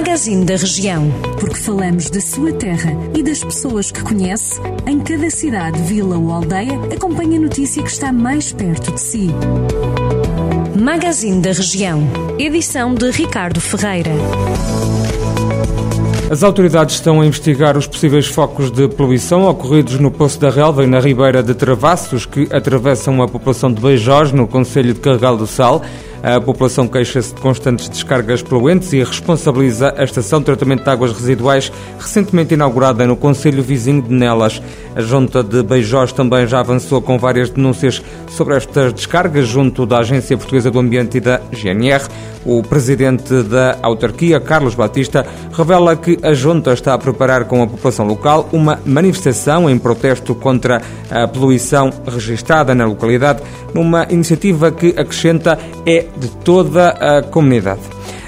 Magazine da Região. Porque falamos da sua terra e das pessoas que conhece, em cada cidade, vila ou aldeia, acompanhe a notícia que está mais perto de si. Magazine da Região. Edição de Ricardo Ferreira. As autoridades estão a investigar os possíveis focos de poluição ocorridos no Poço da Relva e na Ribeira de Travassos, que atravessam a população de Beijós, no Conselho de Carregal do Sal. A população queixa-se de constantes descargas poluentes e responsabiliza a estação de tratamento de águas residuais recentemente inaugurada no Conselho vizinho de Nelas. A Junta de Beijós também já avançou com várias denúncias sobre estas descargas junto da Agência Portuguesa do Ambiente e da GNR. O presidente da autarquia, Carlos Batista, revela que a Junta está a preparar com a população local uma manifestação em protesto contra a poluição registada na localidade, numa iniciativa que acrescenta é de toda a comunidade.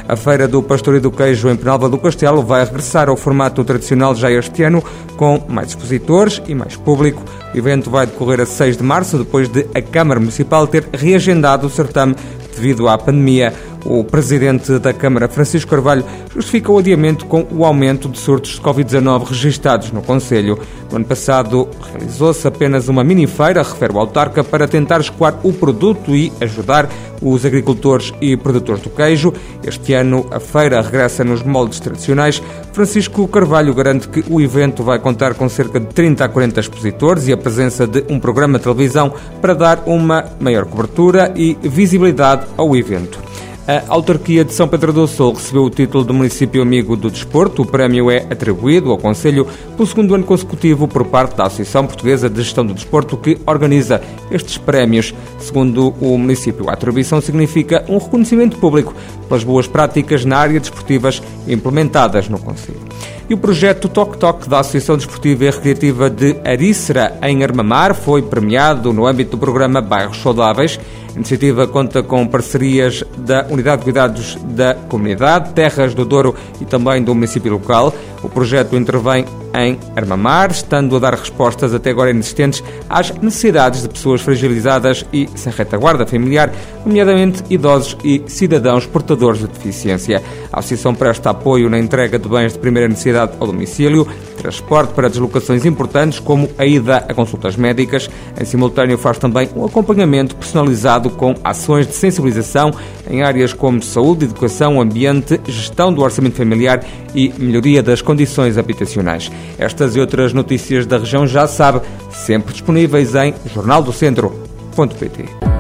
A Feira do Pastor e do Queijo em Penalva do Castelo vai regressar ao formato tradicional já este ano, com mais expositores e mais público. O evento vai decorrer a 6 de março, depois de a Câmara Municipal ter reagendado o certame devido à pandemia. O presidente da Câmara, Francisco Carvalho, justifica o adiamento com o aumento de surtos de Covid-19 registados no Conselho. No ano passado, realizou-se apenas uma mini-feira, refere o autarca, para tentar escoar o produto e ajudar os agricultores e produtores do queijo. Este ano, a feira regressa nos moldes tradicionais. Francisco Carvalho garante que o evento vai contar com cerca de 30 a 40 expositores e a presença de um programa de televisão para dar uma maior cobertura e visibilidade ao evento. A autarquia de São Pedro do Sul recebeu o título de município amigo do desporto. O prémio é atribuído ao Conselho pelo segundo ano consecutivo por parte da Associação Portuguesa de Gestão do Desporto, que organiza estes prémios. Segundo o município, a atribuição significa um reconhecimento público pelas boas práticas na área desportivas implementadas no Conselho. E o projeto Toque Toque da Associação Desportiva e Recreativa de Arícera, em Armamar, foi premiado no âmbito do programa Bairros Saudáveis. A iniciativa conta com parcerias da Unidade de Cuidados da Comunidade, Terras do Douro e também do município local. O projeto intervém em Armamar, estando a dar respostas até agora inexistentes às necessidades de pessoas fragilizadas e sem retaguarda familiar, nomeadamente idosos e cidadãos portadores de deficiência. A Associação presta apoio na entrega de bens de primeira necessidade ao domicílio, transporte para deslocações importantes, como a ida a consultas médicas. Em simultâneo, faz também um acompanhamento personalizado com ações de sensibilização em áreas como saúde, educação, ambiente, gestão do orçamento familiar e melhoria das condições habitacionais. Estas e outras notícias da região já sabe, sempre disponíveis em jornaldocentro.pt.